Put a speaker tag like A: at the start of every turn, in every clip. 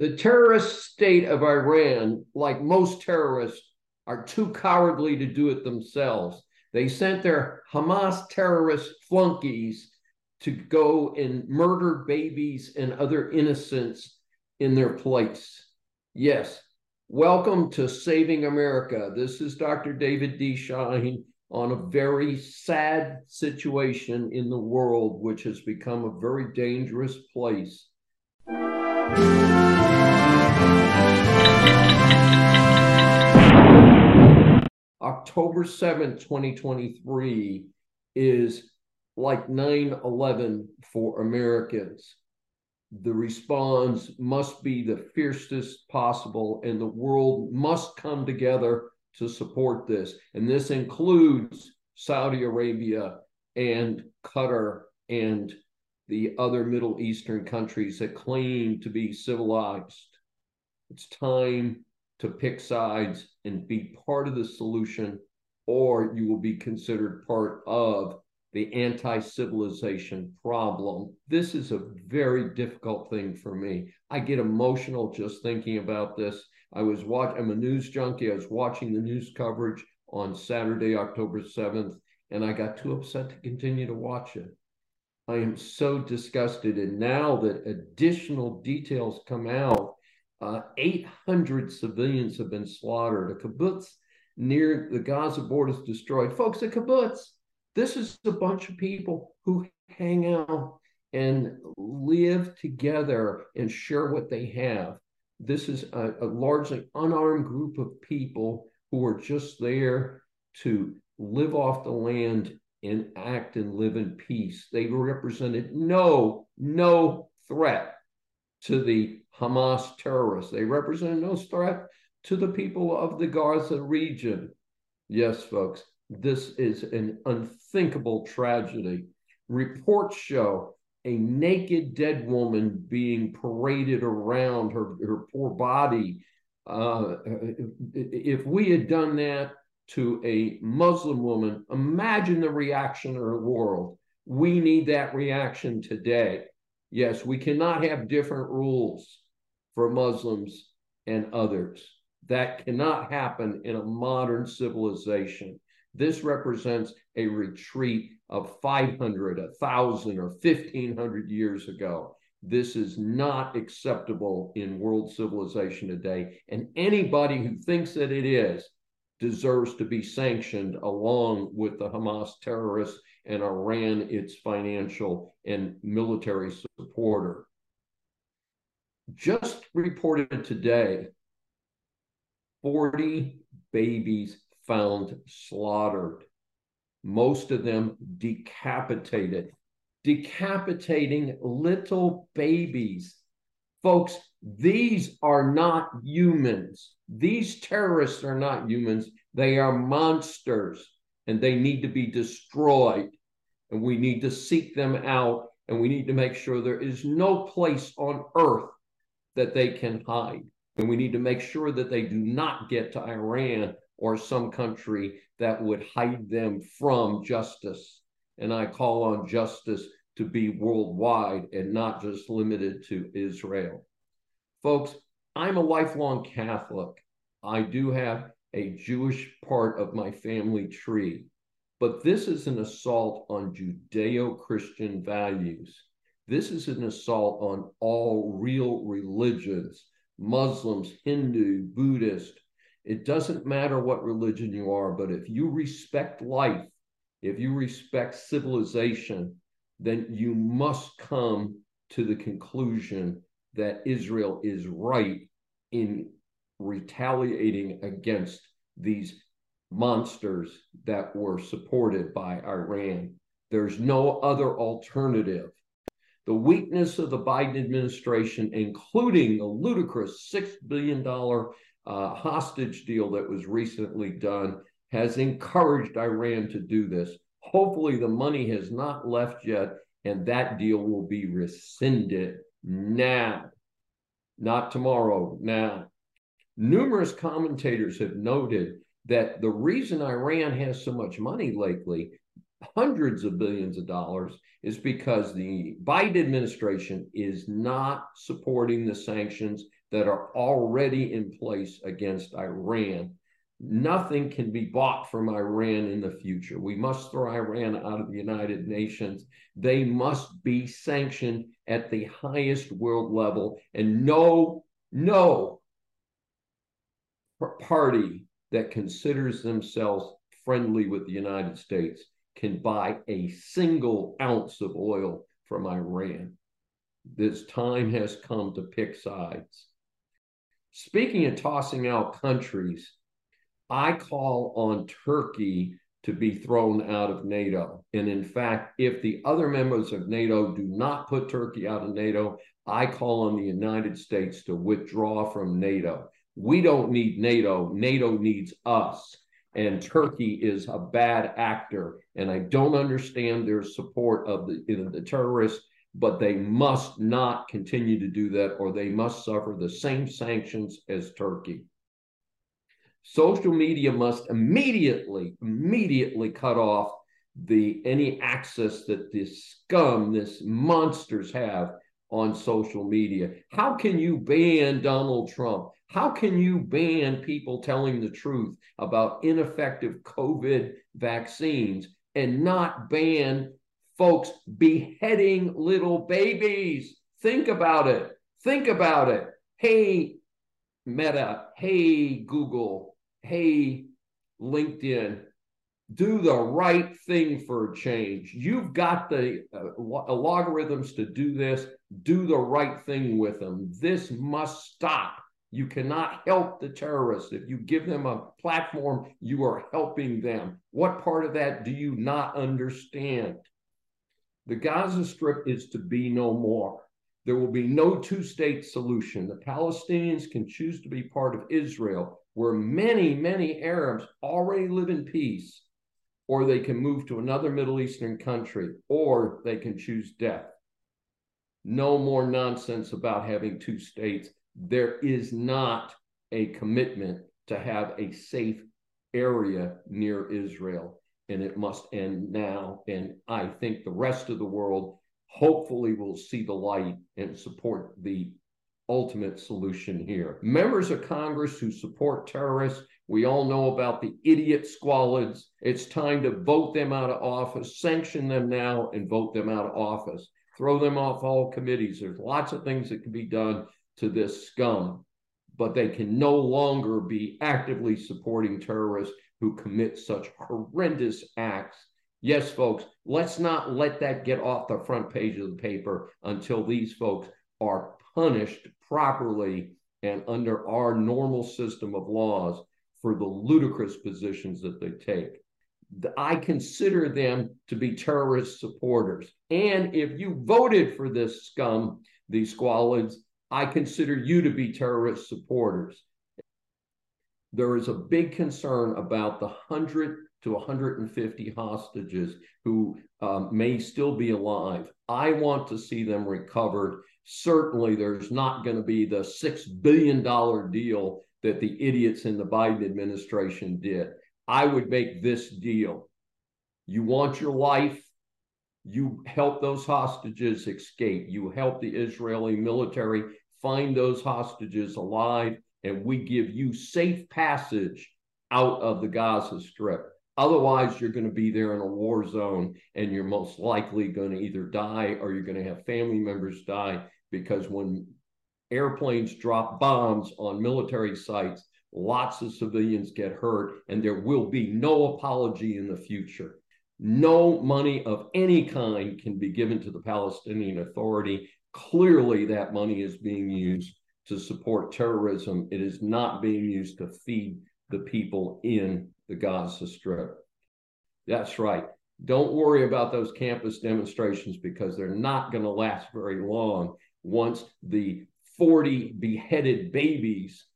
A: the terrorist state of Iran, like most terrorists, are too cowardly to do it themselves. They sent their Hamas terrorist flunkies to go and murder babies and other innocents in their place. Yes, welcome to Saving America. This is Dr. David D. Schein on a very sad situation in the world, which has become a very dangerous place. October 7th, 2023 is like 9 11 for Americans. The response must be the fiercest possible, and the world must come together to support this. And this includes Saudi Arabia and Qatar and the other Middle Eastern countries that claim to be civilized. It's time to pick sides and be part of the solution, or you will be considered part of the anti civilization problem. This is a very difficult thing for me. I get emotional just thinking about this. I was watching, I'm a news junkie. I was watching the news coverage on Saturday, October 7th, and I got too upset to continue to watch it. I am so disgusted. And now that additional details come out, uh, 800 civilians have been slaughtered. A kibbutz near the Gaza border is destroyed. Folks, a kibbutz, this is a bunch of people who hang out and live together and share what they have. This is a, a largely unarmed group of people who are just there to live off the land and act and live in peace. They represented no, no threat to the Hamas terrorists. They represent no threat to the people of the Gaza region. Yes, folks, this is an unthinkable tragedy. Reports show a naked dead woman being paraded around her, her poor body. Uh, if we had done that to a Muslim woman, imagine the reaction of the world. We need that reaction today. Yes, we cannot have different rules for Muslims and others. That cannot happen in a modern civilization. This represents a retreat of 500, 1,000, or 1,500 years ago. This is not acceptable in world civilization today. And anybody who thinks that it is deserves to be sanctioned along with the Hamas terrorists and Iran, its financial and military supporter. Just reported today 40 babies found slaughtered, most of them decapitated. Decapitating little babies. Folks, these are not humans. These terrorists are not humans. They are monsters and they need to be destroyed. And we need to seek them out and we need to make sure there is no place on earth that they can hide. And we need to make sure that they do not get to Iran or some country that would hide them from justice. And I call on justice to be worldwide and not just limited to Israel. Folks, I'm a lifelong Catholic. I do have a Jewish part of my family tree, but this is an assault on Judeo Christian values. This is an assault on all real religions Muslims, Hindu, Buddhist. It doesn't matter what religion you are, but if you respect life, if you respect civilization, then you must come to the conclusion that Israel is right in retaliating against these monsters that were supported by Iran. There's no other alternative. The weakness of the Biden administration, including the ludicrous $6 billion uh, hostage deal that was recently done, has encouraged Iran to do this. Hopefully, the money has not left yet, and that deal will be rescinded now, not tomorrow, now. Numerous commentators have noted that the reason Iran has so much money lately, hundreds of billions of dollars, is because the Biden administration is not supporting the sanctions that are already in place against Iran. Nothing can be bought from Iran in the future. We must throw Iran out of the United Nations. They must be sanctioned at the highest world level. And no, no party that considers themselves friendly with the United States can buy a single ounce of oil from Iran. This time has come to pick sides. Speaking of tossing out countries, I call on Turkey to be thrown out of NATO. And in fact, if the other members of NATO do not put Turkey out of NATO, I call on the United States to withdraw from NATO. We don't need NATO, NATO needs us. And Turkey is a bad actor. And I don't understand their support of the, you know, the terrorists, but they must not continue to do that or they must suffer the same sanctions as Turkey. Social media must immediately, immediately cut off the any access that this scum, this monsters have on social media. How can you ban Donald Trump? How can you ban people telling the truth about ineffective COVID vaccines and not ban folks beheading little babies? Think about it. Think about it. Hey, Meta. Hey, Google. Hey, LinkedIn do the right thing for a change. You've got the uh, logarithms to do this. Do the right thing with them. This must stop. You cannot help the terrorists. If you give them a platform, you are helping them. What part of that do you not understand? The Gaza Strip is to be no more. There will be no two state solution. The Palestinians can choose to be part of Israel, where many, many Arabs already live in peace or they can move to another Middle Eastern country, or they can choose death. No more nonsense about having two states. There is not a commitment to have a safe area near Israel, and it must end now. And I think the rest of the world hopefully will see the light and support the ultimate solution here. Members of Congress who support terrorists we all know about the idiot squalids. It's time to vote them out of office, sanction them now, and vote them out of office. Throw them off all committees. There's lots of things that can be done to this scum, but they can no longer be actively supporting terrorists who commit such horrendous acts. Yes, folks, let's not let that get off the front page of the paper until these folks are punished properly and under our normal system of laws for the ludicrous positions that they take. I consider them to be terrorist supporters. And if you voted for this scum, these squalids, I consider you to be terrorist supporters. There is a big concern about the 100 to 150 hostages who um, may still be alive. I want to see them recovered. Certainly, there's not going to be the $6 billion deal that the idiots in the Biden administration did. I would make this deal. You want your life, you help those hostages escape. You help the Israeli military find those hostages alive, and we give you safe passage out of the Gaza Strip. Otherwise, you're going to be there in a war zone, and you're most likely going to either die or you're going to have family members die because when airplanes drop bombs on military sites. Lots of civilians get hurt, and there will be no apology in the future. No money of any kind can be given to the Palestinian Authority. Clearly, that money is being used to support terrorism. It is not being used to feed the people in the Gaza Strip. That's right. Don't worry about those campus demonstrations because they're not going to last very long once the 40 beheaded babies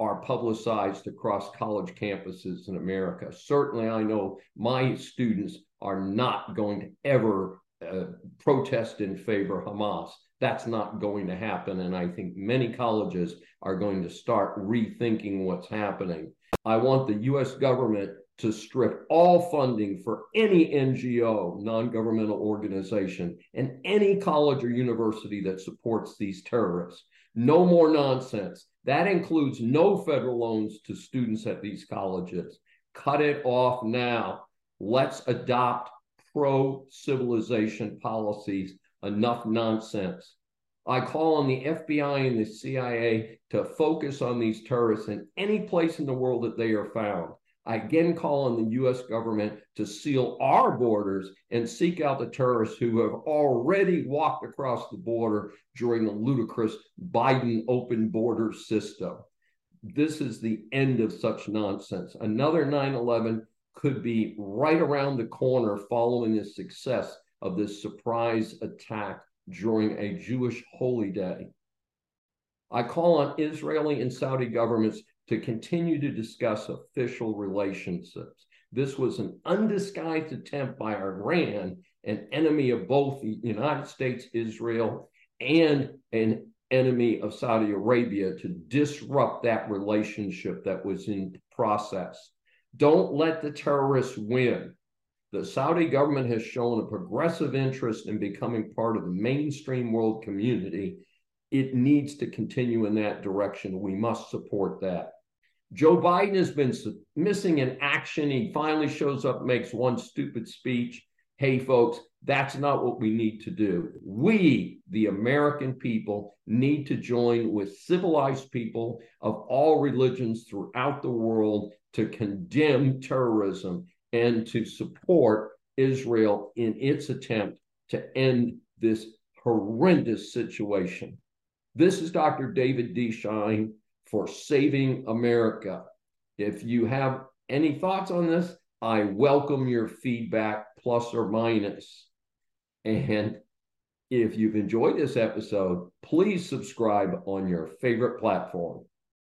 A: are publicized across college campuses in America. Certainly, I know my students are not going to ever uh, protest in favor of Hamas. That's not going to happen. And I think many colleges are going to start rethinking what's happening. I want the US government to strip all funding for any NGO, non governmental organization, and any college or university that supports these terrorists No more nonsense. That includes no federal loans to students at these colleges. Cut it off now. Let's adopt pro civilization policies. Enough nonsense. I call on the FBI and the CIA to focus on these terrorists in any place in the world that they are found. I again call on the US government to seal our borders and seek out the terrorists who have already walked across the border during the ludicrous Biden open border system. This is the end of such nonsense. Another 9 11 could be right around the corner following the success of this surprise attack during a Jewish holy day. I call on Israeli and Saudi governments to continue to discuss official relationships. This was an undisguised attempt by Iran, an enemy of both the United States, Israel, and an enemy of Saudi Arabia, to disrupt that relationship that was in process. Don't let the terrorists win. The Saudi government has shown a progressive interest in becoming part of the mainstream world community. It needs to continue in that direction. We must support that. Joe Biden has been missing in action. He finally shows up, makes one stupid speech. Hey, folks, that's not what we need to do. We, the American people, need to join with civilized people of all religions throughout the world to condemn terrorism and to support Israel in its attempt to end this horrendous situation. This is Dr. David D. Schein for Saving America. If you have any thoughts on this, I welcome your feedback, plus or minus. And if you've enjoyed this episode, please subscribe on your favorite platform.